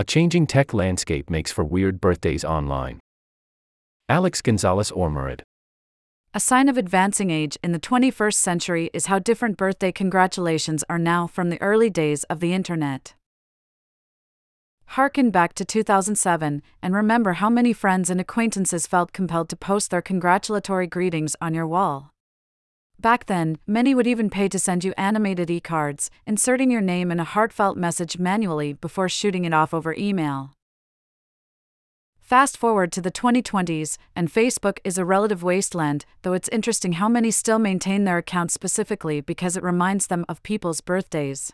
A changing tech landscape makes for weird birthdays online. Alex Gonzalez Ormerod. A sign of advancing age in the 21st century is how different birthday congratulations are now from the early days of the internet. Harken back to 2007 and remember how many friends and acquaintances felt compelled to post their congratulatory greetings on your wall. Back then, many would even pay to send you animated e cards, inserting your name in a heartfelt message manually before shooting it off over email. Fast forward to the 2020s, and Facebook is a relative wasteland, though it's interesting how many still maintain their accounts specifically because it reminds them of people's birthdays.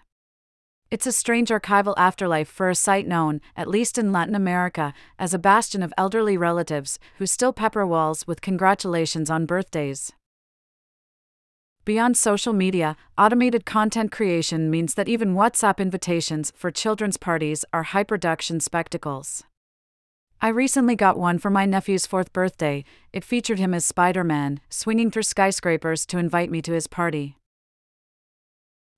It's a strange archival afterlife for a site known, at least in Latin America, as a bastion of elderly relatives who still pepper walls with congratulations on birthdays. Beyond social media, automated content creation means that even WhatsApp invitations for children's parties are high production spectacles. I recently got one for my nephew's fourth birthday. It featured him as Spider Man, swinging through skyscrapers to invite me to his party.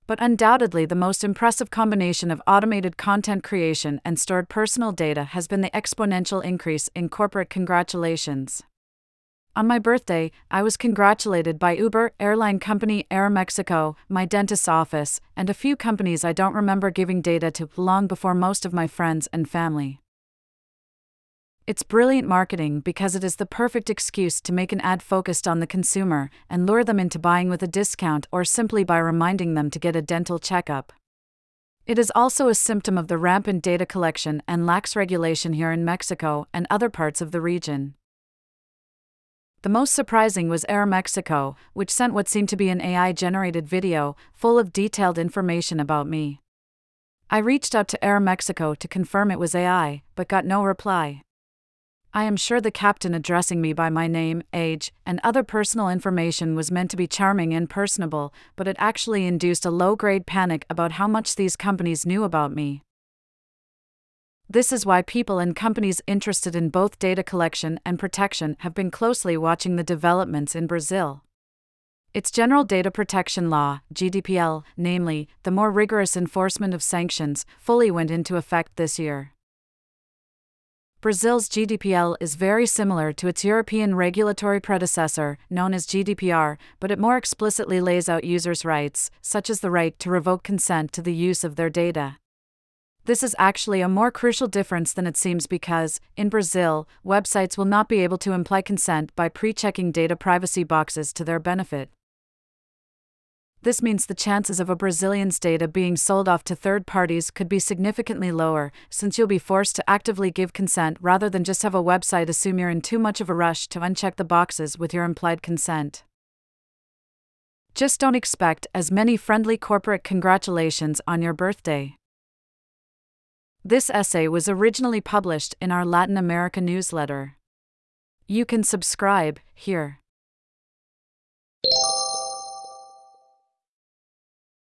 But undoubtedly, the most impressive combination of automated content creation and stored personal data has been the exponential increase in corporate congratulations. On my birthday, I was congratulated by Uber, airline company Aeromexico, my dentist's office, and a few companies I don't remember giving data to long before most of my friends and family. It's brilliant marketing because it is the perfect excuse to make an ad focused on the consumer and lure them into buying with a discount or simply by reminding them to get a dental checkup. It is also a symptom of the rampant data collection and lax regulation here in Mexico and other parts of the region. The most surprising was Aeromexico, which sent what seemed to be an AI generated video, full of detailed information about me. I reached out to Aeromexico to confirm it was AI, but got no reply. I am sure the captain addressing me by my name, age, and other personal information was meant to be charming and personable, but it actually induced a low grade panic about how much these companies knew about me. This is why people and companies interested in both data collection and protection have been closely watching the developments in Brazil. Its General Data Protection Law, GDPL, namely, the more rigorous enforcement of sanctions, fully went into effect this year. Brazil's GDPL is very similar to its European regulatory predecessor, known as GDPR, but it more explicitly lays out users' rights, such as the right to revoke consent to the use of their data. This is actually a more crucial difference than it seems because, in Brazil, websites will not be able to imply consent by pre checking data privacy boxes to their benefit. This means the chances of a Brazilian's data being sold off to third parties could be significantly lower, since you'll be forced to actively give consent rather than just have a website assume you're in too much of a rush to uncheck the boxes with your implied consent. Just don't expect as many friendly corporate congratulations on your birthday. This essay was originally published in our Latin America newsletter. You can subscribe here.